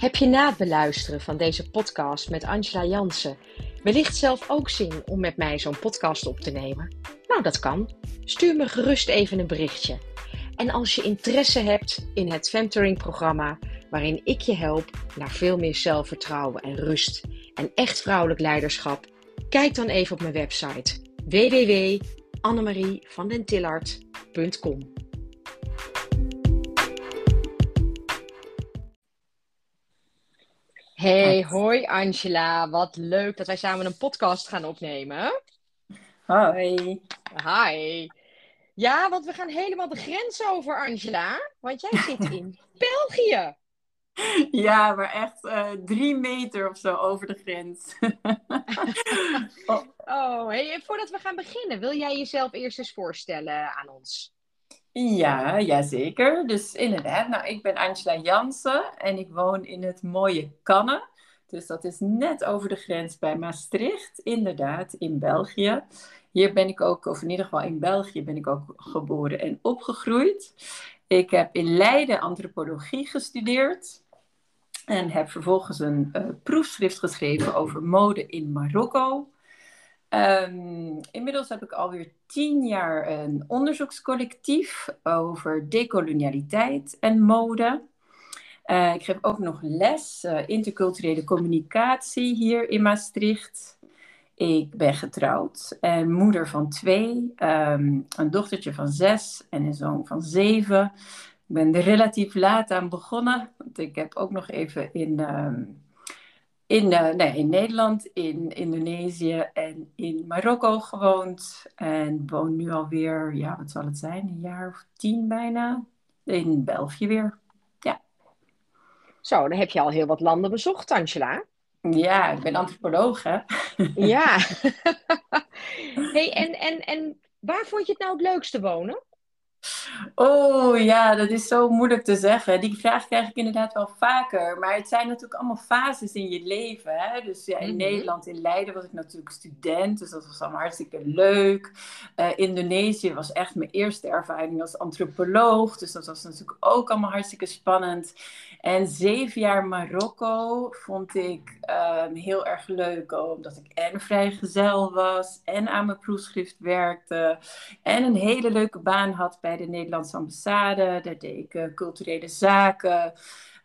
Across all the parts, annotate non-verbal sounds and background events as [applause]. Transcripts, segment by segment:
Heb je na het beluisteren van deze podcast met Angela Jansen wellicht zelf ook zin om met mij zo'n podcast op te nemen? Nou, dat kan. Stuur me gerust even een berichtje. En als je interesse hebt in het Femtoring-programma, waarin ik je help naar veel meer zelfvertrouwen en rust en echt vrouwelijk leiderschap, kijk dan even op mijn website www.annemarievandentillard.com. Hey, hoi Angela. Wat leuk dat wij samen een podcast gaan opnemen. Hoi. Hi. Ja, want we gaan helemaal de grens over, Angela. Want jij zit in [laughs] België. Ja, maar echt uh, drie meter of zo over de grens. [laughs] oh, oh hey, voordat we gaan beginnen, wil jij jezelf eerst eens voorstellen aan ons? Ja, jazeker. Dus inderdaad, nou, ik ben Angela Jansen en ik woon in het mooie Cannes. Dus dat is net over de grens bij Maastricht, inderdaad, in België. Hier ben ik ook, of in ieder geval in België, ben ik ook geboren en opgegroeid. Ik heb in Leiden antropologie gestudeerd. En heb vervolgens een uh, proefschrift geschreven over mode in Marokko. Um, inmiddels heb ik alweer tien jaar een onderzoekscollectief over decolonialiteit en mode. Uh, ik geef ook nog les uh, interculturele communicatie hier in Maastricht. Ik ben getrouwd en moeder van twee, um, een dochtertje van zes en een zoon van zeven. Ik ben er relatief laat aan begonnen, want ik heb ook nog even in um, in, uh, nee, in Nederland, in Indonesië en in Marokko gewoond. En woon nu alweer, ja, wat zal het zijn, een jaar of tien bijna, in België weer. Ja. Zo, dan heb je al heel wat landen bezocht, Angela. Ja, ik ben antropoloog, hè? ja. [laughs] [laughs] hey, en, en, en waar vond je het nou het leukste wonen? Oh ja, dat is zo moeilijk te zeggen. Die vraag krijg ik inderdaad wel vaker. Maar het zijn natuurlijk allemaal fases in je leven. Hè? Dus ja, in mm-hmm. Nederland, in Leiden, was ik natuurlijk student. Dus dat was allemaal hartstikke leuk. Uh, Indonesië was echt mijn eerste ervaring als antropoloog. Dus dat was natuurlijk ook allemaal hartstikke spannend. En zeven jaar Marokko vond ik um, heel erg leuk. Omdat ik en vrijgezel was. En aan mijn proefschrift werkte. En een hele leuke baan had bij de Nederlandse ambassade. Daar deed ik uh, culturele zaken.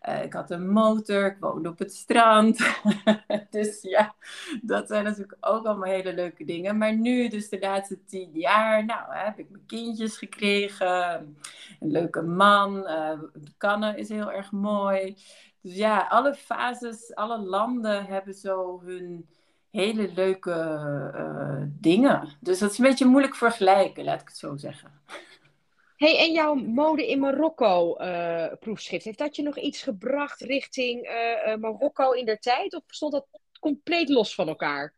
Uh, ik had een motor, ik woonde op het strand. [laughs] dus ja, dat zijn natuurlijk ook allemaal hele leuke dingen. Maar nu, dus de laatste tien jaar, nou, heb ik mijn kindjes gekregen. Een leuke man. Uh, Kannen is heel erg mooi. Dus ja, alle fases, alle landen hebben zo hun hele leuke dingen. Dus dat is een beetje moeilijk vergelijken, laat ik het zo zeggen. Hey, en jouw mode in Marokko uh, proefschrift, heeft dat je nog iets gebracht richting uh, uh, Marokko in der tijd? Of stond dat compleet los van elkaar?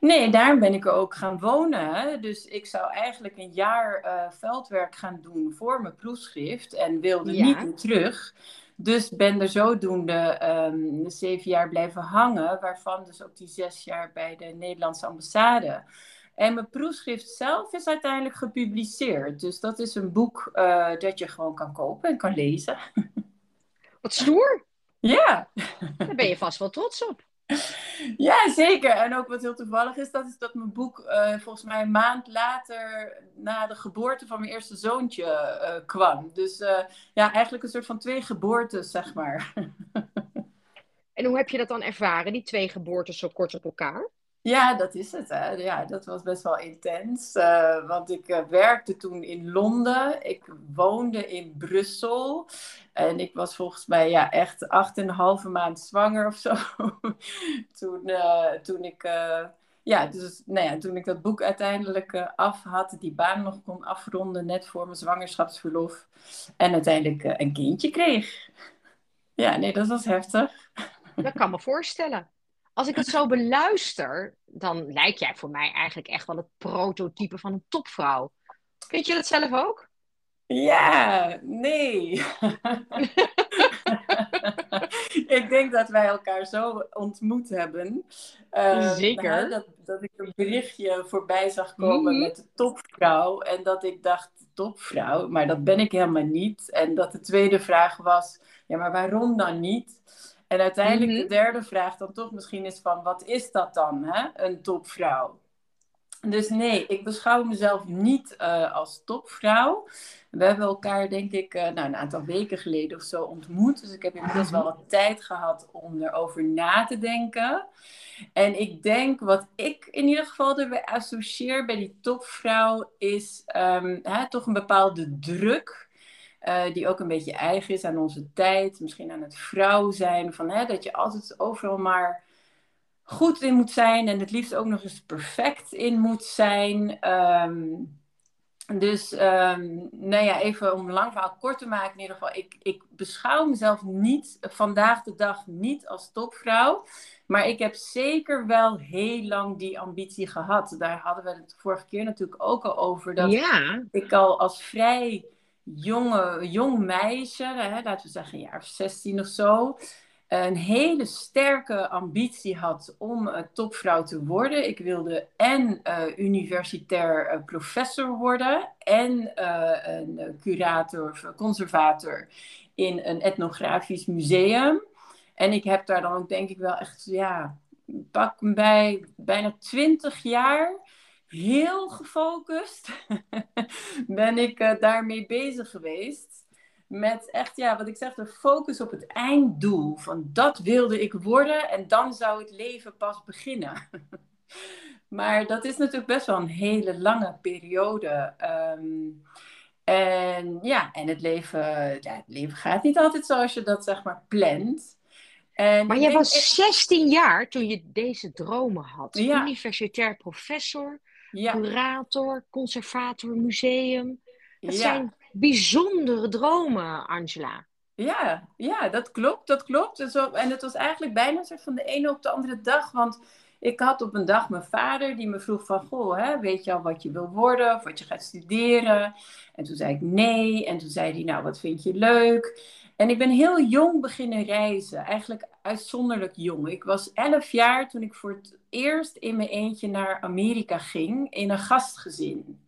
Nee, daar ben ik ook gaan wonen. Dus ik zou eigenlijk een jaar veldwerk gaan doen voor mijn proefschrift en wilde ja. niet meer terug. Dus ben er zodoende um, zeven jaar blijven hangen, waarvan dus ook die zes jaar bij de Nederlandse ambassade. En mijn proefschrift zelf is uiteindelijk gepubliceerd. Dus dat is een boek uh, dat je gewoon kan kopen en kan lezen. [laughs] Wat stoer. Ja. Daar ben je vast wel trots op. [laughs] Ja, zeker. En ook wat heel toevallig is, dat is dat mijn boek uh, volgens mij een maand later na de geboorte van mijn eerste zoontje uh, kwam. Dus ja, eigenlijk een soort van twee geboortes, zeg maar. [laughs] en hoe heb je dat dan ervaren, die twee geboortes zo kort op elkaar? Ja, dat is het. Hè. Ja, dat was best wel intens. Uh, want ik uh, werkte toen in Londen. Ik woonde in Brussel. En ik was volgens mij ja, echt acht en een halve maand zwanger of zo. [laughs] toen, uh, toen ik... ja, dus, nou ja, toen ik dat boek uiteindelijk af had, die baan nog kon afronden, net voor mijn zwangerschapsverlof. En uiteindelijk een kindje kreeg. Ja, nee, dat was heftig. Dat kan me voorstellen als ik het zo beluister, dan lijk jij voor mij eigenlijk echt wel het prototype van een topvrouw. Vind je dat zelf ook? Ja, nee. [laughs] ik denk dat wij elkaar zo ontmoet hebben. Uh, Zeker. dat, dat ik een berichtje voorbij zag komen mm -hmm. met de topvrouw. En dat ik dacht topvrouw, maar dat ben ik helemaal niet. En dat de tweede vraag was, ja, maar waarom dan niet? En uiteindelijk Mhm. de derde vraag dan toch misschien is van, wat is dat dan, hè? een topvrouw? Dus nee, ik beschouw mezelf niet eh, als topvrouw. We hebben elkaar, denk ik, eh, nou, een aantal weken geleden of zo ontmoet. Dus ik heb inmiddels wel wat tijd gehad om erover na te denken. En ik denk wat ik in ieder geval erbij associeer bij die topvrouw is ehm, hè, toch een bepaalde druk. Eh, die ook een beetje eigen is aan onze tijd, misschien aan het vrouw zijn. Van, hè, dat je altijd overal maar goed in moet zijn en het liefst ook nog eens perfect in moet zijn. Ehm, dus, ehm, nou ja, even om een lang verhaal kort te maken, in ieder geval, ik, ik beschouw mezelf niet, vandaag de dag niet als topvrouw. Maar ik heb zeker wel heel lang die ambitie gehad. Daar hadden we het vorige keer natuurlijk ook al over. Dat Ja, ik al als vrij jonge, jong meisje, hè, laten we zeggen een jaar of 16 of zo, een hele sterke ambitie had om uh, topvrouw te worden. Ik wilde en uh, universitair uh, professor worden en eh, een curator of conservator in een etnografisch museum. En ik heb daar dan ook denk ik wel echt, ja, pak bij bijna twintig jaar heel gefocust [laughs] ben ik uh, daarmee bezig geweest. Met echt, ja, wat ik zeg, de focus op het einddoel. Van dat wilde ik worden en dan zou het leven pas beginnen. [laughs] maar dat is natuurlijk best wel een hele lange periode. Um, en ja, en het leven, ja, het leven gaat niet altijd zoals je dat zeg maar plant. En maar jij was 16 jaar toen je deze dromen had. Ja. Universitair professor, ja. curator, conservator, museum. Dat ja. zijn bijzondere dromen, Angela. Ja, ja, dat klopt, dat klopt. En, het was eigenlijk bijna zo van de ene op de andere dag. Want ik had op een dag mijn vader die me vroeg van... Goh, hè, weet je al wat je wil worden of wat je gaat studeren? En toen zei ik nee. En toen zei hij, nou, wat vind je leuk? En ik ben heel jong beginnen reizen. Eigenlijk uitzonderlijk jong. Ik was elf jaar toen ik voor het eerst in mijn eentje naar Amerika ging. In een gastgezin.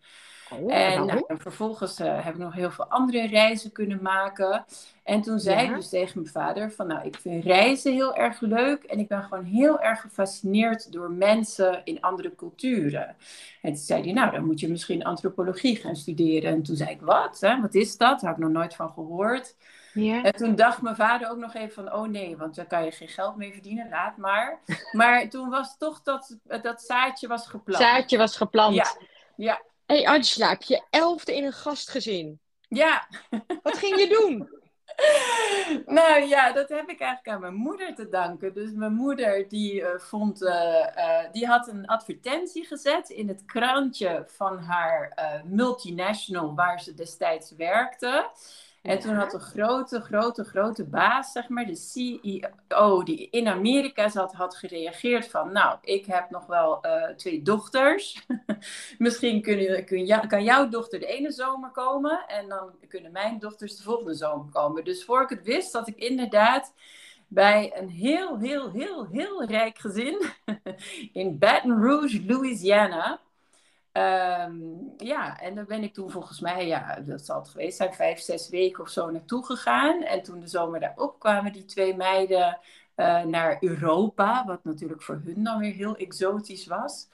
Oh, en, nou, en vervolgens uh, heb ik nog heel veel andere reizen kunnen maken. En toen zei ja. ik dus tegen mijn vader van nou, ik vind reizen heel erg leuk. En ik ben gewoon heel erg gefascineerd door mensen in andere culturen. En toen zei hij, nou dan moet je misschien antropologie gaan studeren. En toen zei ik, wat? Hè? Wat is dat? Daar heb ik nog nooit van gehoord. Ja. En toen dacht mijn vader ook nog even van, oh nee, want daar kan je geen geld mee verdienen, laat maar. [laughs] Maar toen was toch dat, dat zaadje was geplant. Zaadje was geplant. Ja, ja. Hé hey Angela, heb je elfde in een gastgezin? Ja. Wat ging je doen? [laughs] nou ja, dat heb ik eigenlijk aan mijn moeder te danken. Dus mijn moeder die uh, vond, uh, uh, die had een advertentie gezet in het krantje van haar multinational waar ze destijds werkte. En toen had een grote, grote, grote baas, zeg maar, de CEO, die in Amerika zat, had gereageerd van, nou, ik heb nog wel uh, twee dochters. [laughs] Misschien kun, kun jou, kan jouw dochter de ene zomer komen en dan kunnen mijn dochters de volgende zomer komen. Dus voor ik het wist, dat ik inderdaad bij een heel, heel, heel, heel rijk gezin [laughs] in Baton Rouge, Louisiana. Um, ja, en daar ben ik toen volgens mij, ja, dat zal het geweest zijn, vijf, zes weken of zo naartoe gegaan. En toen de zomer daarop kwamen die twee meiden uh, naar Europa, wat natuurlijk voor hun dan weer heel exotisch was.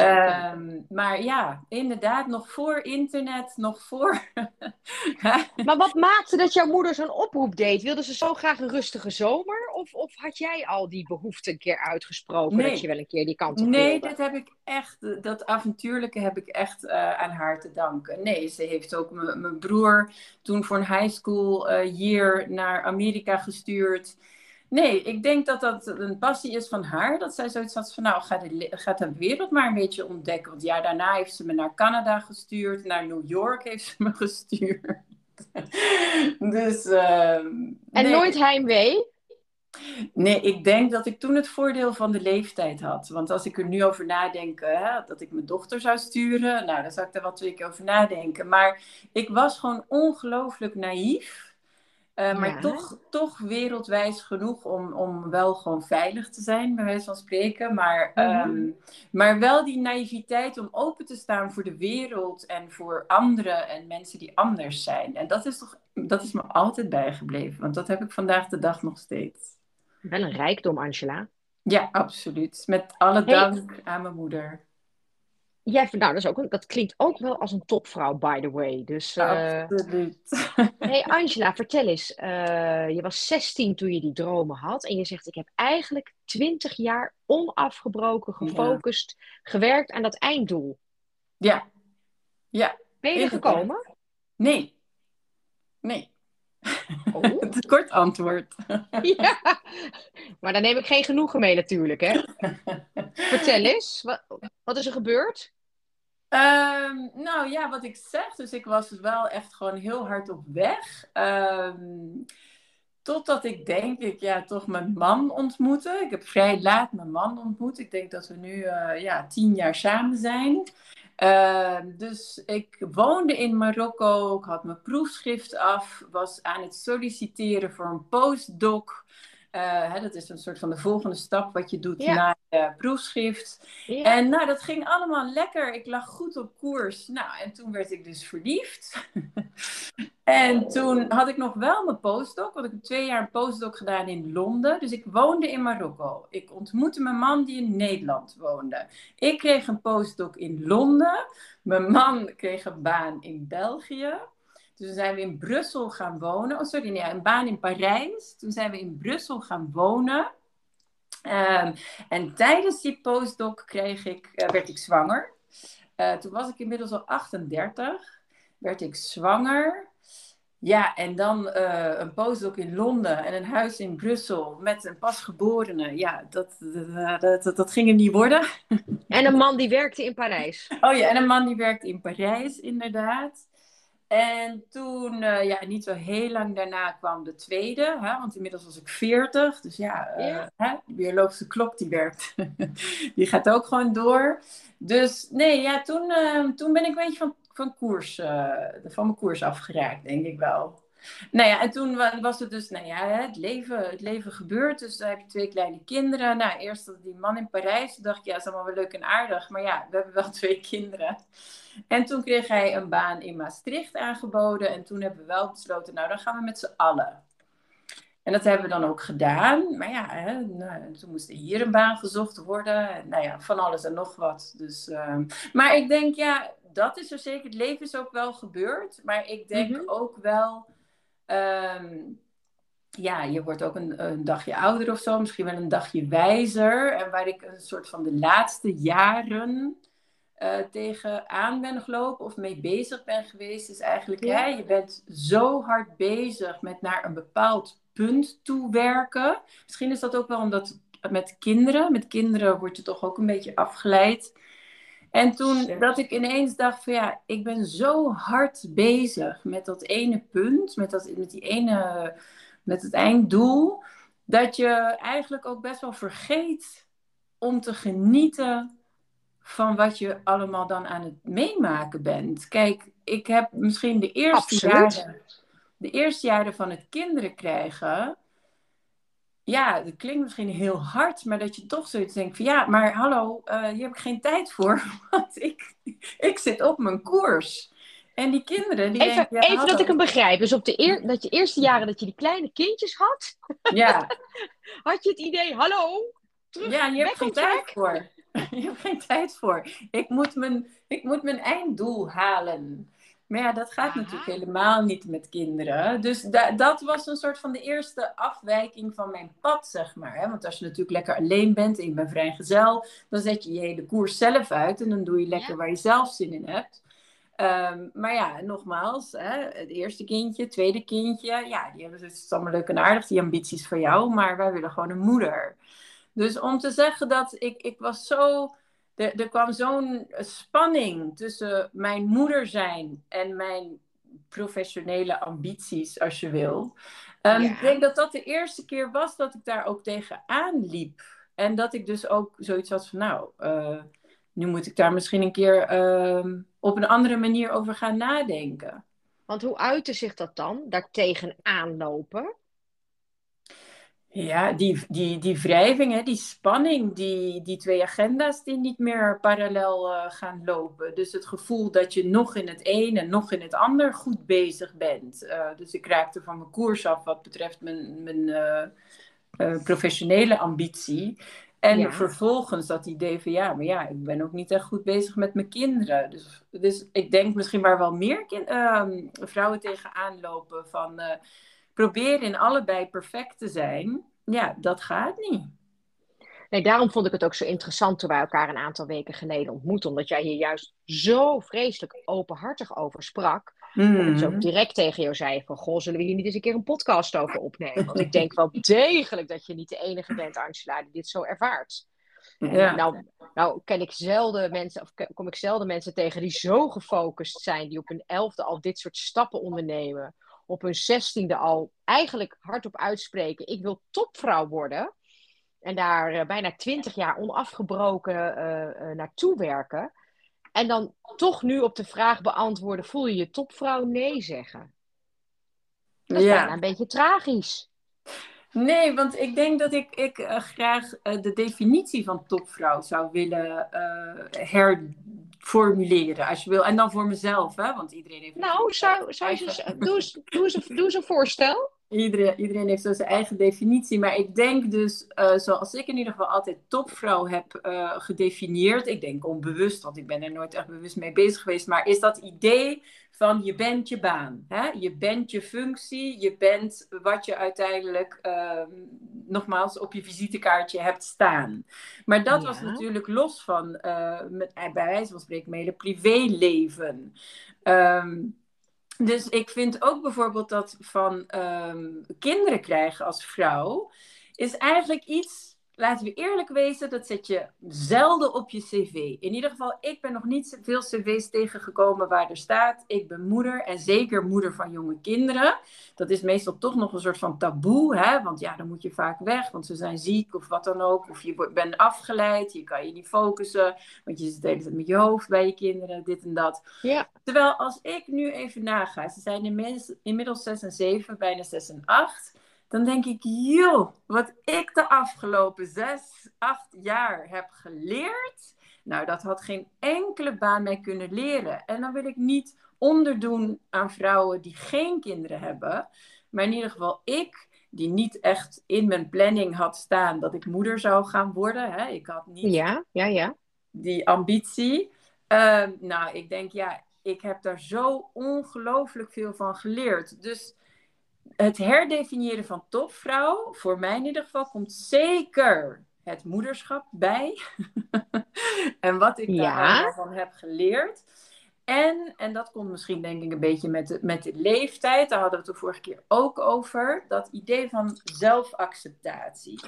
Um, maar ja, inderdaad, nog voor internet, nog voor. [laughs] maar wat maakte dat jouw moeder zo'n oproep deed? Wilde ze zo graag een rustige zomer? Of, of had jij al die behoefte een keer uitgesproken nee. dat je wel een keer die kant op Nee, wilde? dat heb ik echt, dat avontuurlijke heb ik echt uh, aan haar te danken. Nee, ze heeft ook mijn broer toen voor een high school uh, year naar Amerika gestuurd. Nee, ik denk dat dat een passie is van haar. Dat zij zoiets had van, nou, ga de, ga de wereld maar een beetje ontdekken. Want ja, daarna heeft ze me naar Canada gestuurd. Naar New York heeft ze me [laughs] gestuurd. dus, uh, En nee. nooit heimwee? Nee, ik denk dat ik toen het voordeel van de leeftijd had. Want als ik er nu over nadenk, hè, dat ik mijn dochter zou sturen, nou, dan zou ik er wel twee keer over nadenken. Maar ik was gewoon ongelooflijk naïef. Uh, maar toch, toch wereldwijs genoeg om, om wel gewoon veilig te zijn, bij wijze van spreken. Maar, mm maar wel die naïviteit om open te staan voor de wereld en voor anderen en mensen die anders zijn. En dat is toch, dat is me altijd bijgebleven, want dat heb ik vandaag de dag nog steeds. Wel een rijkdom, Angela. Ja, absoluut. Met alle dank aan mijn moeder. Ja, nou, dat, is ook, dat klinkt ook wel als een topvrouw, by the way. Dus, uh... Absoluut. [laughs] hey Angela, vertel eens. Uh, je was 16 toen je die dromen had. En je zegt, ik heb eigenlijk 20 jaar onafgebroken, gefocust, gewerkt aan dat einddoel. Ja. ja. Ben je er gekomen? Nee. Nee. Oh. [laughs] Het kort antwoord. [laughs] ja, maar daar neem ik geen genoegen mee natuurlijk, hè? Vertel eens, wat, is er gebeurd? Um, nou ja, wat ik zeg, dus ik was wel echt gewoon heel hard op weg. Um, totdat ik denk ik ja, toch mijn man ontmoette. Ik heb vrij laat mijn man ontmoet. Ik denk dat we nu uh, ja, tien jaar samen zijn. Uh, dus ik woonde in Marokko, ik had mijn proefschrift af, was aan het solliciteren voor een postdoc. Uh, hè, dat is een soort van de volgende stap wat je doet ja. na je proefschrift. Ja. En nou, dat ging allemaal lekker. Ik lag goed op koers. Nou, en toen werd ik dus verliefd. [laughs] en toen had ik nog wel mijn postdoc, want ik heb twee jaar een postdoc gedaan in Londen. Dus ik woonde in Marokko. Ik ontmoette mijn man die in Nederland woonde. Ik kreeg een postdoc in Londen. Mijn man kreeg een baan in België. Toen zijn we in Brussel gaan wonen. Oh, sorry, nee, een baan in Parijs. Toen zijn we in Brussel gaan wonen. Um, en tijdens die postdoc kreeg ik, uh, werd ik zwanger. Uh, toen was ik inmiddels al 38. Werd ik zwanger. Ja, en dan uh, een postdoc in Londen en een huis in Brussel met een pasgeborene. Ja, dat, dat, dat, dat ging er niet worden. En een man die werkte in Parijs. Oh ja, en een man die werkte in Parijs, inderdaad. En toen, uh, ja, niet zo heel lang daarna kwam de tweede, hè, want inmiddels was ik 40. Dus ja, uh, ja. Hè, de biologische klok die werkt, [laughs] die gaat ook gewoon door. Dus nee, ja, toen, uh, toen ben ik een beetje van, van, koers, van mijn koers afgeraakt, denk ik wel. Nou ja, en toen was het dus, nou ja, het leven, het leven gebeurt. Dus dan heb je twee kleine kinderen. Nou, eerst die man in Parijs. Toen dacht ik, ja, is allemaal wel leuk en aardig. Maar ja, we hebben wel [laughs] twee kinderen. En toen kreeg hij een baan in Maastricht aangeboden. En toen hebben we wel besloten, nou, dan gaan we met z'n allen. En dat hebben we dan ook gedaan. Maar ja, hè, nou, toen moest er hier een baan gezocht worden. En, nou ja, van alles en nog wat. Dus, uh, maar ik denk, ja, dat is er zeker. Het leven is ook wel gebeurd. Maar ik denk mm -hmm. ook wel Um, ja, je wordt ook een, een, dagje ouder of zo, misschien wel een dagje wijzer. En waar ik een soort van de laatste jaren uh, tegenaan ben gelopen of mee bezig ben geweest, is eigenlijk, ja. je bent zo hard bezig met naar een bepaald punt toe werken. Misschien is dat ook wel omdat met kinderen, met kinderen wordt je toch ook een beetje afgeleid. En toen dat ik ineens dacht van ja, ik ben zo hard bezig met dat ene punt, met, dat, met die ene, met het einddoel, dat je eigenlijk ook best wel vergeet om te genieten van wat je allemaal dan aan het meemaken bent. Kijk, ik heb misschien de eerste jaren, de eerste jaren van het kinderen krijgen, ja, dat klinkt misschien heel hard, maar dat je toch zoiets denkt van ja, maar hallo, uh, hier heb ik geen tijd voor, [laughs] want ik, ik zit op mijn koers. En die kinderen, die Even, denken, ja, even dat ik hem begrijp. Dus op de, eer, dat je eerste jaren dat je die kleine kindjes had, ja. [laughs] had je het idee, hallo, terug, Ja, je hebt geen tijd voor. [laughs] Je hebt geen tijd voor. Ik moet mijn, ik moet mijn einddoel halen. Maar ja, dat gaat Aha. natuurlijk helemaal niet met kinderen. Dus da dat was een soort van de eerste afwijking van mijn pad, zeg maar. Hè? Want als je natuurlijk lekker alleen bent en je bent vrijgezel, dan zet je je hele koers zelf uit en dan doe je lekker ja. waar je zelf zin in hebt. Um, maar ja, nogmaals, hè, het eerste kindje, het tweede kindje, ja, die hebben het allemaal leuk en aardig, die ambities voor jou, maar wij willen gewoon een moeder. Dus om te zeggen dat ik, ik was zo er, er kwam zo'n spanning tussen mijn moeder zijn en mijn professionele ambities, als je wil. Um, ja. Ik denk dat dat de eerste keer was dat ik daar ook tegenaan liep. En dat ik dus ook zoiets had van, nou, uh, nu moet ik daar misschien een keer uh, op een andere manier over gaan nadenken. Want hoe uitte zich dat dan, daartegen aanlopen? Ja, die, die, die wrijving, hè, die spanning, die, die twee agenda's die niet meer parallel uh, gaan lopen. Dus het gevoel dat je nog in het een en nog in het ander goed bezig bent. Uh, dus ik raakte van mijn koers af wat betreft mijn, mijn uh, professionele ambitie. En ja. vervolgens dat idee van ja, maar ja, ik ben ook niet echt goed bezig met mijn kinderen. Dus, dus ik denk misschien waar wel meer kind, vrouwen tegenaan lopen van proberen in allebei perfect te zijn, ja, dat gaat niet. Nee, daarom vond ik het ook zo interessant toen wij elkaar een aantal weken geleden ontmoetten. Omdat jij hier juist zo vreselijk openhartig over sprak. Mm. Dat ik zo direct tegen jou zei van... Goh, zullen we hier niet eens een keer een podcast over opnemen? Want ik denk wel degelijk dat je niet de enige bent, Angela, die dit zo ervaart. Ja. Nou, nou ken ik zelden mensen, of kom ik zelden mensen tegen die zo gefocust zijn, die op hun elfde al dit soort stappen ondernemen op hun zestiende al eigenlijk hardop uitspreken: ik wil topvrouw worden. En daar uh, bijna twintig jaar onafgebroken uh, uh, naartoe werken. En dan toch nu op de vraag beantwoorden: voel je je topvrouw? Nee zeggen. Dat is ja. bijna een beetje tragisch. Nee, want ik denk dat ik, ik graag de definitie van topvrouw zou willen her formuleren, als je wil. En dan voor mezelf, hè? want iedereen heeft... Nou, zou, zou je, doe, eens, doe, eens, doe eens een voorstel. Iedereen, iedereen heeft zo zijn eigen definitie. Maar ik denk dus, uh, zoals ik in ieder geval altijd topvrouw heb uh, gedefinieerd. Ik denk onbewust, want ik ben er nooit echt bewust mee bezig geweest. Maar is dat idee van je bent je baan. Hè? Je bent je functie. Je bent wat je uiteindelijk, uh, nogmaals, op je visitekaartje hebt staan. Maar dat ja. was natuurlijk los van, met, bij wijze van spreken, mijn hele privéleven. Um, dus ik vind ook bijvoorbeeld dat van um, kinderen krijgen als vrouw, is eigenlijk iets laten we eerlijk wezen, dat zet je zelden op je cv. In ieder geval, ik ben nog niet veel cv's tegengekomen waar er staat, ik ben moeder en zeker moeder van jonge kinderen. Dat is meestal toch nog een soort van taboe, hè? want ja, dan moet je vaak weg, want ze zijn ziek of wat dan ook. Of je bent afgeleid, je kan je niet focussen, want je zit de hele tijd met je hoofd bij je kinderen, dit en dat. Ja. Terwijl als ik nu even naga, ze zijn inmiddels 6 en 7, bijna 6 en 8 dan denk ik, joh, wat ik de afgelopen zes, acht jaar heb geleerd, nou, dat had geen enkele baan mij kunnen leren. En dan wil ik niet onderdoen aan vrouwen die geen kinderen hebben, maar in ieder geval ik, die niet echt in mijn planning had staan dat ik moeder zou gaan worden. Hè? Ik had niet ja, ja, ja. die ambitie. Uh, nou, ik denk, ja, ik heb daar zo ongelooflijk veel van geleerd. Dus het herdefiniëren van topvrouw, voor mij in ieder geval, komt zeker het moederschap bij. [laughs] en wat ik daarvan heb geleerd. En, en dat komt misschien denk ik een beetje met de, met de leeftijd, daar hadden we het de vorige keer ook over, dat idee van zelfacceptatie.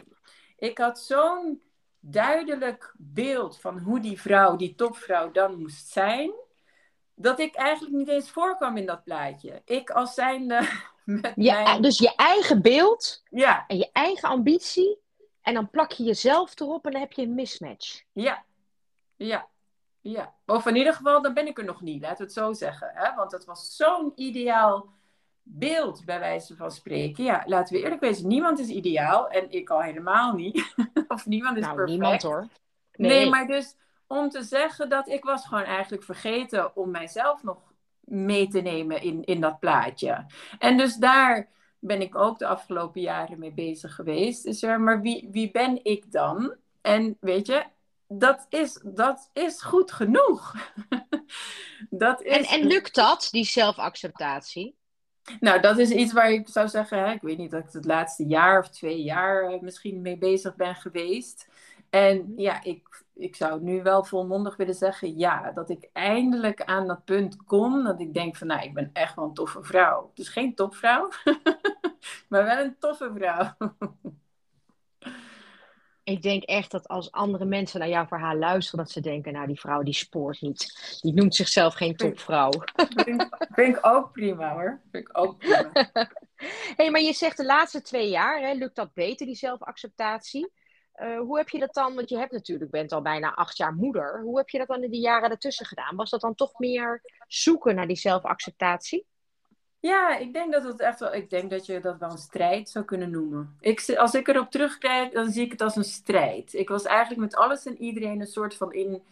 Ik had zo'n duidelijk beeld van hoe die vrouw, die topvrouw dan moest zijn, dat ik eigenlijk niet eens voorkwam in dat plaatje. Ik als zijnde [laughs] je, Dus je eigen beeld ja. en je eigen ambitie. En dan plak je jezelf erop en dan heb je een mismatch. Ja, ja, ja. Of in ieder geval, dan ben ik er nog niet, laten we het zo zeggen. Hè? Want dat was zo'n ideaal beeld, bij wijze van spreken. Ja, laten we eerlijk wezen, niemand is ideaal. En ik al helemaal niet. [laughs] of niemand is nou, perfect. niemand hoor. Nee. nee, maar dus om te zeggen dat ik was gewoon eigenlijk vergeten om mijzelf nog mee te nemen in, in dat plaatje. En dus daar ben ik ook de afgelopen jaren mee bezig geweest. Dus, maar wie, wie ben ik dan? En weet je, dat is, dat is goed genoeg. [laughs] dat is... En, en lukt dat, die zelfacceptatie? Nou, dat is iets waar ik zou zeggen, hè, ik weet niet dat ik het laatste jaar of twee jaar eh, misschien mee bezig ben geweest. En ja, ik, ik zou nu wel volmondig willen zeggen, ja, dat ik eindelijk aan dat punt kom dat ik denk van, nou, ik ben echt wel een toffe vrouw. Dus geen topvrouw, [laughs] maar wel een toffe vrouw. ik denk echt dat als andere mensen naar jouw verhaal luisteren, dat ze denken, nou, die vrouw die spoort niet. Die noemt zichzelf geen topvrouw. Vind, vind ik ook prima hoor. Vind ik ook prima. [laughs] hey, maar je zegt de laatste twee jaar, hè, lukt dat beter, die zelfacceptatie? Uh, hoe heb je dat dan, want je hebt natuurlijk, bent al bijna acht jaar moeder. Hoe heb je dat dan in die jaren ertussen gedaan? Was dat dan toch meer zoeken naar die zelfacceptatie? Ja, ik denk dat het echt wel. Ik denk dat je dat wel een strijd zou kunnen noemen. Ik, als ik erop terugkijk, dan zie ik het als een strijd. Ik was eigenlijk met alles en iedereen een soort van in,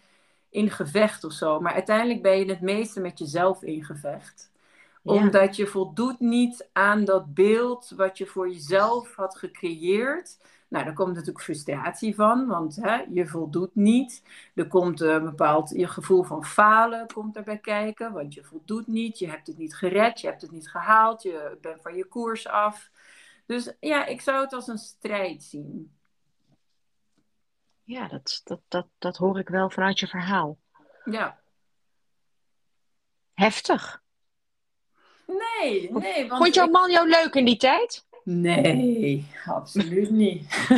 in gevecht of zo. Maar uiteindelijk ben je het meeste met jezelf in gevecht. Omdat je voldoet niet aan dat beeld wat je voor jezelf had gecreëerd. Nou, daar komt natuurlijk frustratie van, want hè, je voldoet niet. Er komt een bepaald je gevoel van falen komt erbij kijken, want je voldoet niet. Je hebt het niet gered, je hebt het niet gehaald, je bent van je koers af. Dus ja, ik zou het als een strijd zien. Ja, dat, dat, dat, dat hoor ik wel vanuit je verhaal. Ja. Heftig. Nee, nee. Want Vond jouw man jou leuk in die tijd? Nee, absoluut niet.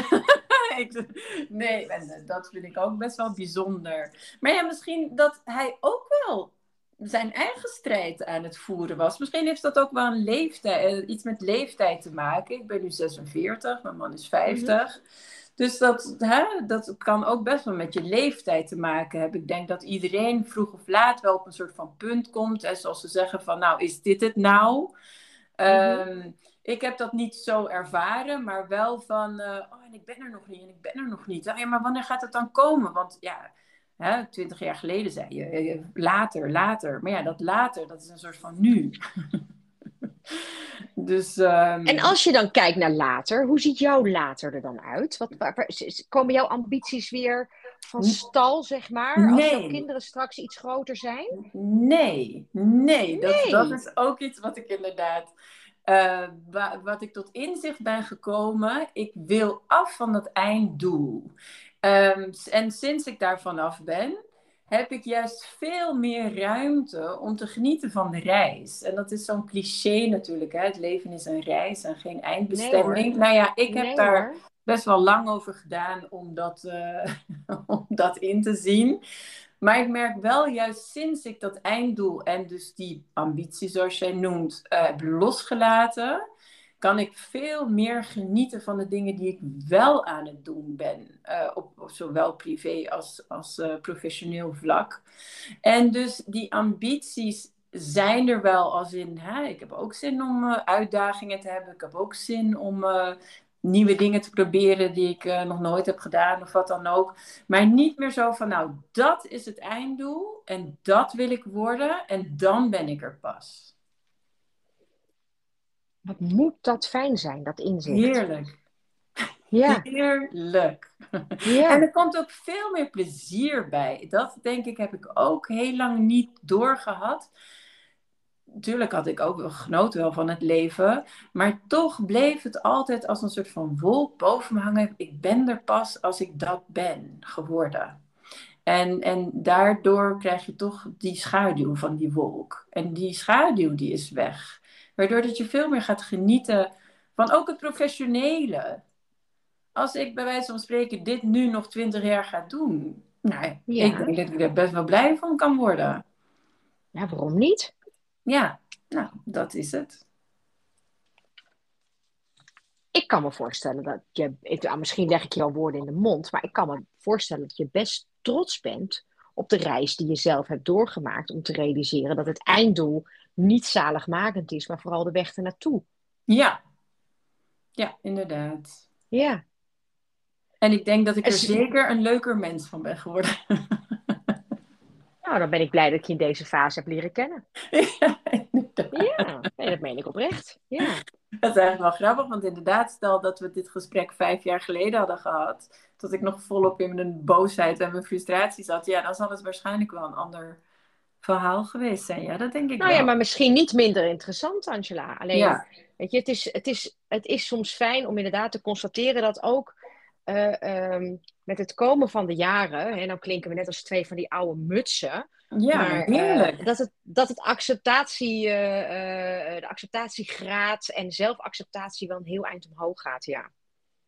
[laughs] nee, en dat vind ik ook best wel bijzonder. Maar ja, misschien dat hij ook wel zijn eigen strijd aan het voeren was. Misschien heeft dat ook wel een leeftijd, eh, iets met leeftijd te maken. Ik ben nu 46, mijn man is 50. Mhm. Dus dat, hè, dat kan ook best wel met je leeftijd te maken hebben. Ik denk dat iedereen vroeg of laat wel op een soort van punt komt. Hè, zoals ze zeggen van, nou, is dit het nou? Mm ik heb dat niet zo ervaren, maar wel van, uh, oh, en ik ben er nog niet en ik ben er nog niet. Ja, maar wanneer gaat het dan komen? Want ja, twintig jaar geleden zei je, eh, later, later. Maar ja, dat later, dat is een soort van nu. [laughs] dus, um... En als je dan kijkt naar later, hoe ziet jouw later er dan uit? Wat, komen jouw ambities weer van stal, zeg maar? Nee. Als jouw kinderen straks iets groter zijn? Nee, nee. Dat, nee. dat is ook iets wat ik inderdaad uh, wat ik tot inzicht ben gekomen, ik wil af van dat einddoel. Um, en sinds ik daar vanaf ben, heb ik juist veel meer ruimte om te genieten van de reis. En dat is zo'n cliché natuurlijk. Hè? Het leven is een reis en geen eindbestemming. nou ja, ik heb daar best wel lang over gedaan om dat, uh, [laughs] om dat in te zien. Maar ik merk wel juist sinds ik dat einddoel en dus die ambitie, zoals jij noemt, uh, heb losgelaten, kan ik veel meer genieten van de dingen die ik wel aan het doen ben. Uh, op, zowel privé als, als uh, professioneel vlak. En dus die ambities zijn er wel als in, hè, ik heb ook zin om uitdagingen te hebben. Ik heb ook zin om nieuwe dingen te proberen die ik uh, nog nooit heb gedaan of wat dan ook. Maar niet meer zo van, nou, dat is het einddoel en dat wil ik worden en dan ben ik er pas. Wat moet dat fijn zijn, dat inzicht. Heerlijk. Ja. Heerlijk. Ja. En er komt ook veel meer plezier bij. Dat denk ik heb ik ook heel lang niet doorgehad natuurlijk had ik ook wel genoten wel van het leven. Maar toch bleef het altijd als een soort van wolk boven me hangen. Ik ben er pas als ik dat ben geworden. En, en daardoor krijg je toch die schaduw van die wolk. En die schaduw die is weg. Waardoor dat je veel meer gaat genieten van ook het professionele. Als ik bij wijze van spreken dit nu nog twintig jaar ga doen. Nou, ik denk dat ik er best wel blij van kan worden. Ja, waarom niet? Ja, nou, dat is het. Ik kan me voorstellen dat je, ik, misschien leg ik je al woorden in de mond, maar ik kan me voorstellen dat je best trots bent op de reis die je zelf hebt doorgemaakt om te realiseren dat het einddoel niet zaligmakend is, maar vooral de weg ernaartoe. Ja, ja, inderdaad. Ja. En ik denk dat ik er zeker een leuker mens van ben geworden. [laughs] Nou, dan ben ik blij dat ik je in deze fase heb leren kennen. [laughs] Ja, nee, dat meen ik oprecht. Ja. Dat is eigenlijk wel grappig, want inderdaad, stel dat we dit gesprek vijf jaar geleden hadden gehad, dat ik nog volop in mijn boosheid en mijn frustratie zat, ja, dan zal het waarschijnlijk wel een ander verhaal geweest zijn. Ja, dat denk ik nou ja, maar misschien niet minder interessant, Angela. Alleen, weet je, het is, het, is, het is soms fijn om inderdaad te constateren dat ook uh, um, met het komen van de jaren, en dan klinken we net als twee van die oude mutsen. Ja, maar, heerlijk. Uh, dat, het, dat het acceptatie, uh, de acceptatiegraad en zelfacceptatie wel een heel eind omhoog gaat, ja.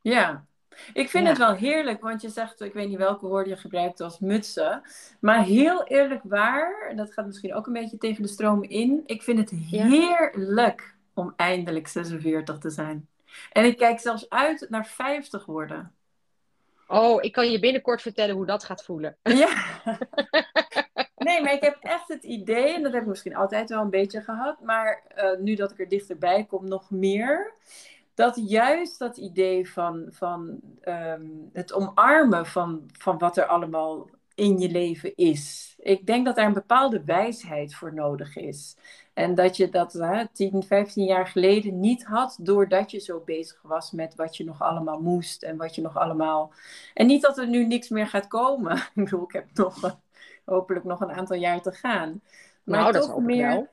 Ja, ik vind het wel heerlijk, want je zegt, ik weet niet welke woorden je gebruikt als mutsen. Maar heel eerlijk waar, en dat gaat misschien ook een beetje tegen de stroom in. Ik vind het heerlijk om eindelijk 46 te zijn. En ik kijk zelfs uit naar 50 worden. Oh, ik kan je binnenkort vertellen hoe dat gaat voelen. [laughs] Ja. [laughs] nee, maar ik heb echt het idee, en dat heb ik misschien altijd wel een beetje gehad, maar uh, nu dat ik er dichterbij kom, nog meer. Dat juist dat idee van, van um, het omarmen van, van wat er allemaal in je leven is. Ik denk dat daar een bepaalde wijsheid voor nodig is. En dat je dat hè, 10, 15 jaar geleden niet had, doordat je zo bezig was met wat je nog allemaal moest en wat je nog allemaal. En niet dat er nu niks meer gaat komen. [laughs] Ik bedoel, ik heb nog, hopelijk nog een aantal jaar te gaan. Maar nou, toch, meer,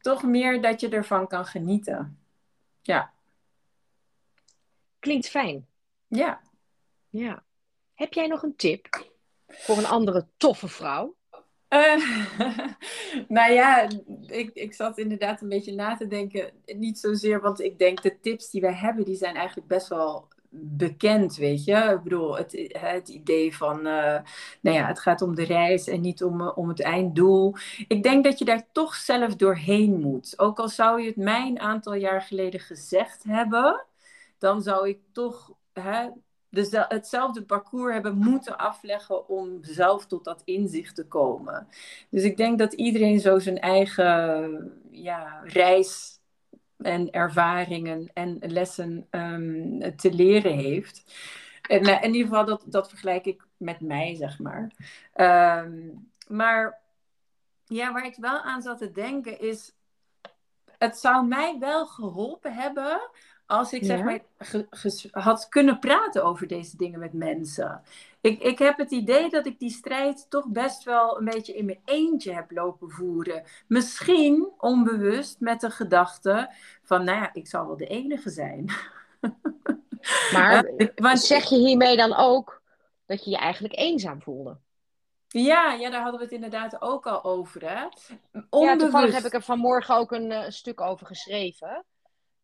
toch meer dat je ervan kan genieten. Ja. Klinkt fijn. Ja. Ja. Heb jij nog een tip voor een andere toffe vrouw? Uh, [laughs] nou ja, ik, ik zat inderdaad een beetje na te denken. Niet zozeer, want ik denk de tips die wij hebben, die zijn eigenlijk best wel bekend, weet je. Ik bedoel, het, het idee van, uh, nou ja, het gaat om de reis en niet om, om het einddoel. Ik denk dat je daar toch zelf doorheen moet. Ook al zou je het mij een aantal jaar geleden gezegd hebben, dan zou ik toch hè, dus hetzelfde parcours hebben moeten afleggen om zelf tot dat inzicht te komen. Dus ik denk dat iedereen zo zijn eigen ja, reis en ervaringen en lessen um, te leren heeft. En uh, in ieder geval, dat, dat vergelijk ik met mij, zeg maar. Um, maar ja, waar ik wel aan zat te denken is, het zou mij wel geholpen hebben als ik zeg maar had kunnen praten over deze dingen met mensen. Ik, ik heb het idee dat ik die strijd toch best wel een beetje in mijn eentje heb lopen voeren. Misschien onbewust met de gedachte van, nou ja, ik zal wel de enige zijn. [laughs] Maar want, zeg je hiermee dan ook dat je je eigenlijk eenzaam voelde? Ja, ja, daar hadden we het inderdaad ook al over. Hè? Onbewust. Ja, toevallig heb ik er vanmorgen ook een, een stuk over geschreven.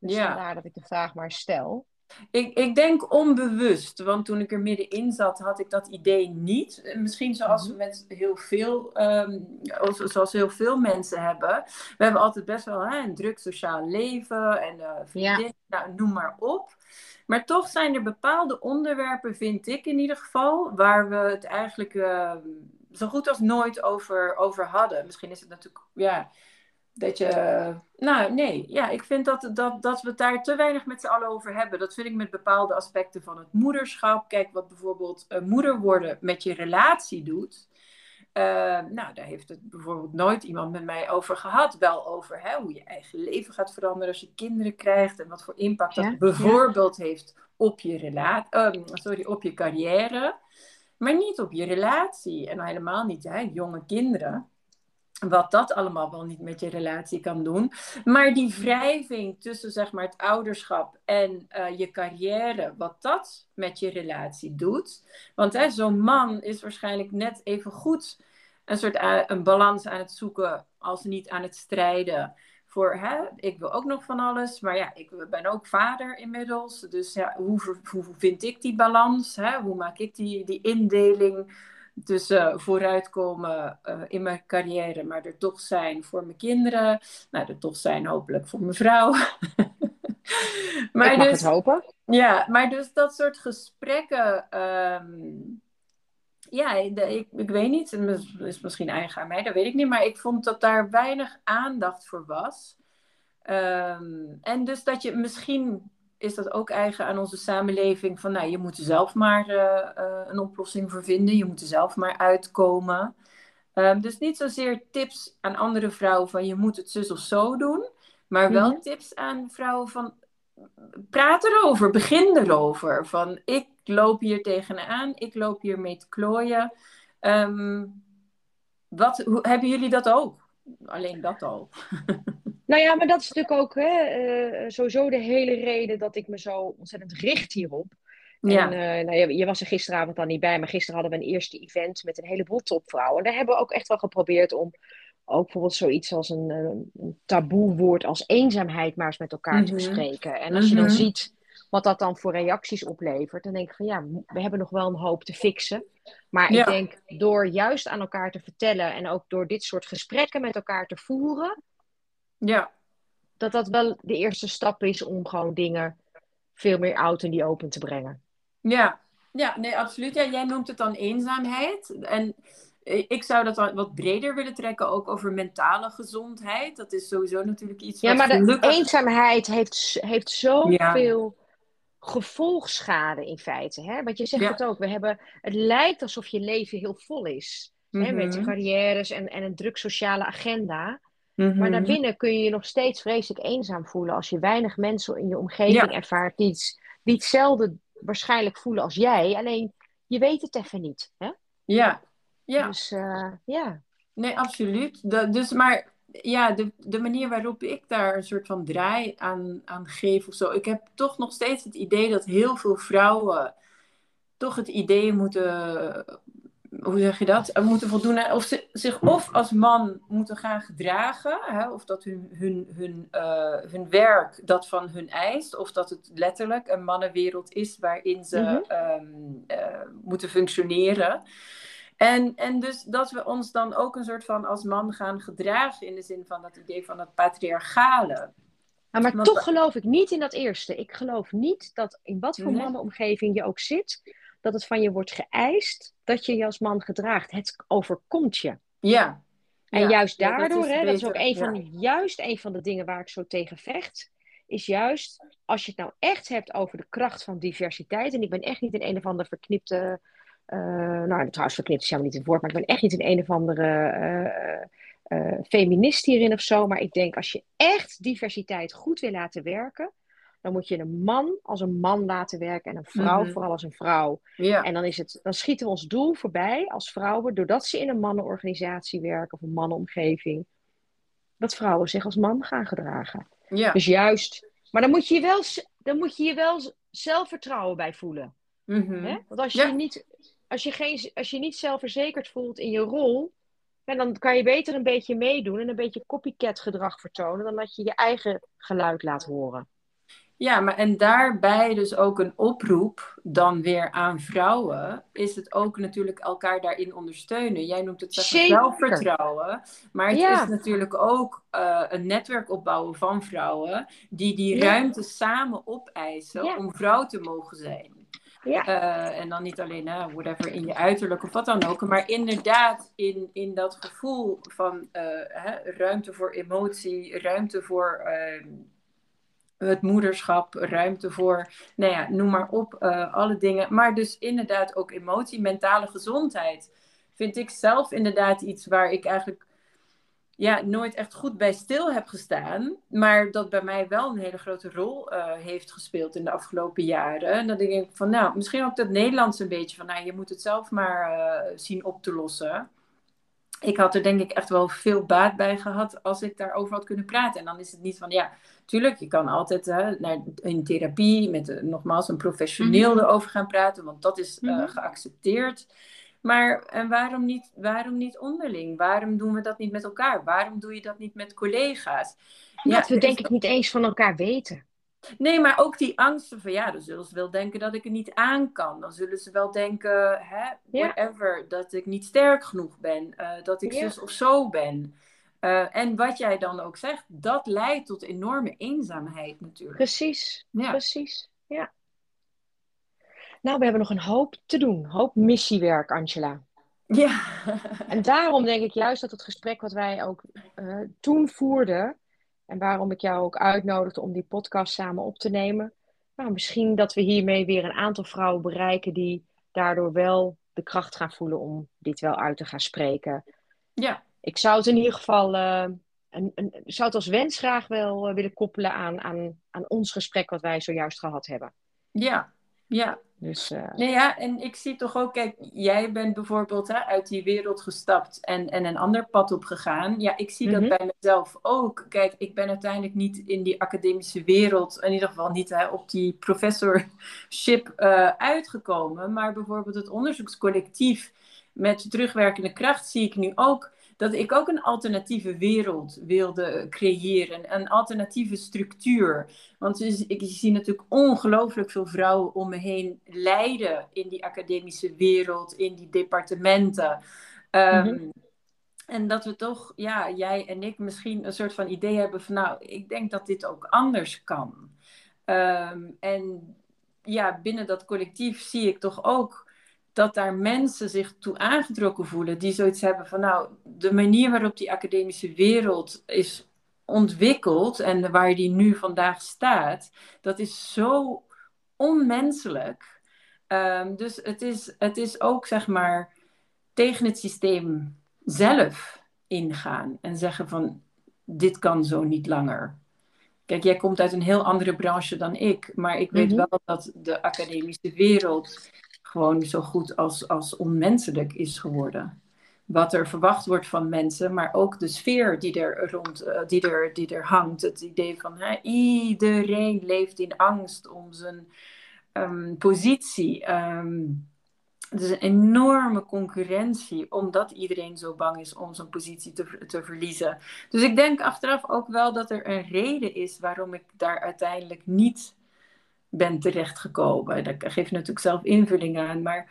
Dus ja. vandaar dat ik de vraag maar stel. Ik, ik denk onbewust, want toen ik er middenin zat, had ik dat idee niet. Misschien zoals we mhm. met heel veel, um, zoals heel veel mensen hebben. We hebben altijd best wel hè, een druk sociaal leven en uh, vriendin, nou, noem maar op. Maar toch zijn er bepaalde onderwerpen, vind ik in ieder geval, waar we het eigenlijk uh, zo goed als nooit over, over hadden. Misschien is het natuurlijk, ja, dat je, nou nee, ja, ik vind dat, dat, dat we het daar te weinig met z'n allen over hebben. Dat vind ik met bepaalde aspecten van het moederschap. Kijk, wat bijvoorbeeld uh, moeder worden met je relatie doet. Uh, nou, daar heeft het bijvoorbeeld nooit iemand met mij over gehad. Wel over hè, hoe je eigen leven gaat veranderen als je kinderen krijgt. En wat voor impact dat bijvoorbeeld heeft op je, relatie, uh, sorry, op je carrière. Maar niet op je relatie. En helemaal niet hè, jonge kinderen wat dat allemaal wel niet met je relatie kan doen. Maar die wrijving tussen zeg maar, het ouderschap en uh, je carrière, wat dat met je relatie doet. Want zo'n man is waarschijnlijk net even goed een soort uh, een balans aan het zoeken als niet aan het strijden. Voor, hè, ik wil ook nog van alles, maar ja, ik ben ook vader inmiddels. Dus ja, hoe, hoe vind ik die balans? Hè? Hoe maak ik die, die indeling? Tussen uh, vooruitkomen uh, in mijn carrière, maar er toch zijn voor mijn kinderen. Nou, er toch zijn hopelijk voor mijn vrouw. [laughs] maar Ik mag dus, het hopen. Ja, maar dus dat soort gesprekken. Um, ja, ik, ik weet niet, het is misschien eigen aan mij, dat weet ik niet. Maar ik vond dat daar weinig aandacht voor was. Um, en dus dat je misschien is dat ook eigen aan onze samenleving. Van nou, je moet er zelf maar uh, uh, een oplossing voor vinden. Je moet er zelf maar uitkomen. Um, dus niet zozeer tips aan andere vrouwen van je moet het zus of zo doen. Maar wel mhm. tips aan vrouwen van praat erover, begin erover. Van ik loop hier tegenaan, ik loop hier mee te klooien. Um, wat, hoe, hebben jullie dat ook? Alleen dat al. [laughs] Nou ja, maar dat is natuurlijk ook hè, uh, sowieso de hele reden dat ik me zo ontzettend richt hierop. Ja. En uh, nou, je, je, was er gisteravond dan niet bij, maar gisteren hadden we een eerste event met een heleboel topvrouwen. En daar hebben we ook echt wel geprobeerd om ook bijvoorbeeld zoiets als een, een taboewoord als eenzaamheid maar eens met elkaar te mhm. bespreken. En als je dan mhm. ziet wat dat dan voor reacties oplevert, dan denk ik van ja, we hebben nog wel een hoop te fixen. Maar ik denk door juist aan elkaar te vertellen en ook door dit soort gesprekken met elkaar te voeren, ja. Dat dat wel de eerste stap is om gewoon dingen veel meer out in die open te brengen. Ja, ja nee, absoluut. Ja, jij noemt het dan eenzaamheid. En ik zou dat wat breder willen trekken, ook over mentale gezondheid. Dat is sowieso natuurlijk iets. Ja, maar de eenzaamheid heeft, heeft zoveel ja. gevolgschade in feite. Hè? Want je zegt het ook, we hebben, het lijkt alsof je leven heel vol is. hè? Met Mhm. carrières en, en een druk sociale agenda. Mhm. Maar daarbinnen kun je je nog steeds vreselijk eenzaam voelen als je weinig mensen in je omgeving Ja. ervaart die, het- die hetzelfde waarschijnlijk voelen als jij. Alleen je weet het even niet. Hè? Ja, ja. Dus eh, ja. Nee, absoluut. Dus, maar ja, de, de manier waarop ik daar een soort van draai aan, aan geef of zo. Ik heb toch nog steeds het idee dat heel veel vrouwen toch het idee moeten, hoe zeg je dat? Moeten voldoen of ze zich of als man moeten gaan gedragen, hè, of dat hun, hun, hun, eh, hun werk dat van hun eist, of dat het letterlijk een mannenwereld is waarin ze Mhm. ehm, eh, moeten functioneren. En, en dus dat we ons dan ook een soort van als man gaan gedragen in de zin van dat idee van het patriarchale. Maar Want- toch geloof ik niet in dat eerste. Ik geloof niet dat in wat voor Nee. mannenomgeving je ook zit, dat het van je wordt geëist dat je je als man gedraagt. Het overkomt je. Ja. En Ja, juist ja, dat daardoor, is hè, dat is ook een van, ja. juist een van de dingen waar ik zo tegen vecht, is juist als je het nou echt hebt over de kracht van diversiteit. En ik ben echt niet een een of andere verknipte, eh, nou trouwens verknipt is helemaal niet het woord, maar ik ben echt niet een een of andere eh, feminist hierin of zo. Maar ik denk als je echt diversiteit goed wil laten werken, dan moet je een man als een man laten werken en een vrouw Mhm. vooral als een vrouw. Ja. En dan, is het, dan schieten we ons doel voorbij als vrouwen, doordat ze in een mannenorganisatie werken of een mannenomgeving, dat vrouwen zich als man gaan gedragen. ja. Dus juist, maar dan moet je je wel, dan moet je je wel zelfvertrouwen bij voelen. Mhm. Hè? Want als je, Ja. niet, als, je geen, als je niet zelfverzekerd voelt in je rol, ja, dan kan je beter een beetje meedoen en een beetje copycat gedrag vertonen, dan dat je je eigen geluid laat horen. Ja, maar en daarbij dus ook een oproep dan weer aan vrouwen, is het ook natuurlijk elkaar daarin ondersteunen. Jij noemt het zelfvertrouwen, maar het Ja. is natuurlijk ook eh, een netwerk opbouwen van vrouwen die die Ja. ruimte samen opeisen Ja. om vrouw te mogen zijn. Ja. Eh, en dan niet alleen uh, whatever in je uiterlijk of wat dan ook, maar inderdaad in, in dat gevoel van eh, hè, ruimte voor emotie, ruimte voor ehm, het moederschap, ruimte voor, nou ja, noem maar op, eh, alle dingen. Maar dus inderdaad ook emotie, mentale gezondheid. Vind ik zelf inderdaad iets waar ik eigenlijk ja, nooit echt goed bij stil heb gestaan. Maar dat bij mij wel een hele grote rol eh, heeft gespeeld in de afgelopen jaren. En dan denk ik van, nou, misschien ook dat Nederlands een beetje van, nou, je moet het zelf maar eh, zien op te lossen. Ik had er denk ik echt wel veel baat bij gehad als ik daarover had kunnen praten. En dan is het niet van, ja, tuurlijk, je kan altijd hè, naar, in therapie met uh, nogmaals een professioneel Mhm. erover gaan praten, want dat is uh, Mhm. geaccepteerd. Maar en waarom niet, waarom niet onderling? Waarom doen we dat niet met elkaar? Waarom doe je dat niet met collega's? Omdat we denk ik niet eens van elkaar weten. Nee, maar ook die angsten van ja, dan zullen ze wel denken dat ik er niet aan kan. Dan zullen ze wel denken, hè, Ja. whatever, dat ik niet sterk genoeg ben, eh, dat ik Ja. zus of zo ben. Eh, en wat jij dan ook zegt, dat leidt tot enorme eenzaamheid natuurlijk. Precies, Ja. precies. Ja. Nou, we hebben nog een hoop te doen. Een hoop missiewerk, Angela. Ja. En daarom denk ik juist dat het gesprek wat wij ook eh, toen voerden, en waarom ik jou ook uitnodigde om die podcast samen op te nemen, nou, misschien dat we hiermee weer een aantal vrouwen bereiken die daardoor wel de kracht gaan voelen om dit wel uit te gaan spreken. ja. Ik zou het in ieder geval, een, een, zou het als wens graag wel eh, willen koppelen aan, aan, aan ons gesprek wat wij zojuist gehad hebben. Ja. Ja. Dus eh, Nee, ja, en ik zie toch ook, kijk, jij bent bijvoorbeeld hè, uit die wereld gestapt en, en een ander pad opgegaan. Ja, ik zie Mhm. dat bij mezelf ook. Kijk, ik ben uiteindelijk niet in die academische wereld, in ieder geval niet hè, op die professorship eh, uitgekomen. Maar bijvoorbeeld het onderzoekscollectief met terugwerkende kracht zie ik nu ook dat ik ook een alternatieve wereld wilde creëren, een alternatieve structuur. Want dus, ik zie natuurlijk ongelooflijk veel vrouwen om me heen lijden in die academische wereld, in die departementen. Um, Mhm. En dat we toch, ja, jij en ik misschien een soort van idee hebben van, nou, ik denk dat dit ook anders kan. Um, en ja, binnen dat collectief zie ik toch ook dat daar mensen zich toe aangetrokken voelen die zoiets hebben van nou, de manier waarop die academische wereld is ontwikkeld en waar die nu vandaag staat, dat is zo onmenselijk. Ehm, dus het is, het is ook zeg maar tegen het systeem zelf ingaan en zeggen van dit kan zo niet langer. Kijk, jij komt uit een heel andere branche dan ik, maar ik weet mhm. wel dat de academische wereld gewoon zo goed als, als onmenselijk is geworden. Wat er verwacht wordt van mensen, maar ook de sfeer die er, rond, uh, die er, die er hangt. Het idee van hè, iedereen leeft in angst om zijn um, positie. Het is een enorme concurrentie, omdat iedereen zo bang is om zijn positie te, te verliezen. Dus ik denk achteraf ook wel dat er een reden is waarom ik daar uiteindelijk niet ben terechtgekomen. Daar geef je natuurlijk zelf invulling aan. Maar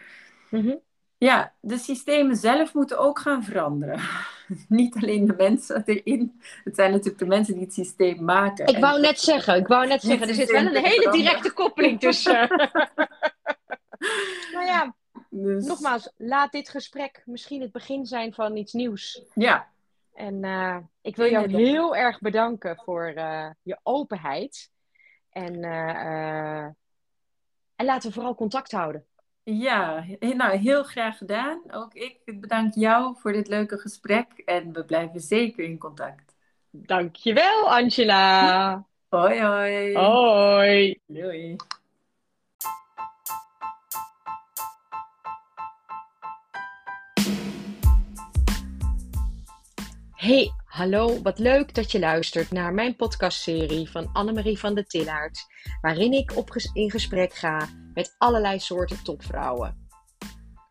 mhm. ja, de systemen zelf moeten ook gaan veranderen. [laughs] Niet alleen de mensen erin. Het zijn natuurlijk de mensen die het systeem maken. Ik wou net zeggen, ik wou net zeggen, er zit wel een hele directe koppeling tussen. [laughs] nou ja, dus... nogmaals, laat dit gesprek misschien het begin zijn van iets nieuws. Ja. En uh, ik wil jou heel erg bedanken voor uh, je openheid. En, uh, en laten we vooral contact houden. Ja, nou heel graag gedaan. Ook ik bedank jou voor dit leuke gesprek en we blijven zeker in contact. Dankjewel, Angela. Hoi, hoi. Hoi. Doei. Hey, hallo, wat leuk dat je luistert naar mijn podcastserie van Annemarie van de Tillaert, waarin ik in gesprek ga met allerlei soorten topvrouwen.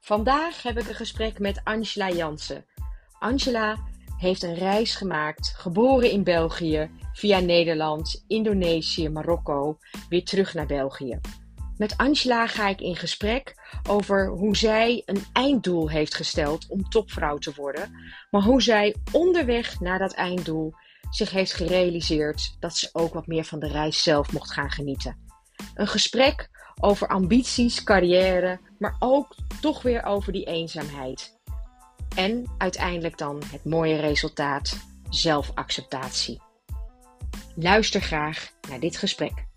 Vandaag heb ik een gesprek met Angela Jansen. Angela heeft een reis gemaakt, geboren in België, via Nederland, Indonesië, Marokko, weer terug naar België. Met Angela ga ik in gesprek over hoe zij een einddoel heeft gesteld om topvrouw te worden, maar hoe zij onderweg naar dat einddoel zich heeft gerealiseerd dat ze ook wat meer van de reis zelf mocht gaan genieten. Een gesprek over ambities, carrière, maar ook toch weer over die eenzaamheid. En uiteindelijk dan het mooie resultaat, zelfacceptatie. Luister graag naar dit gesprek.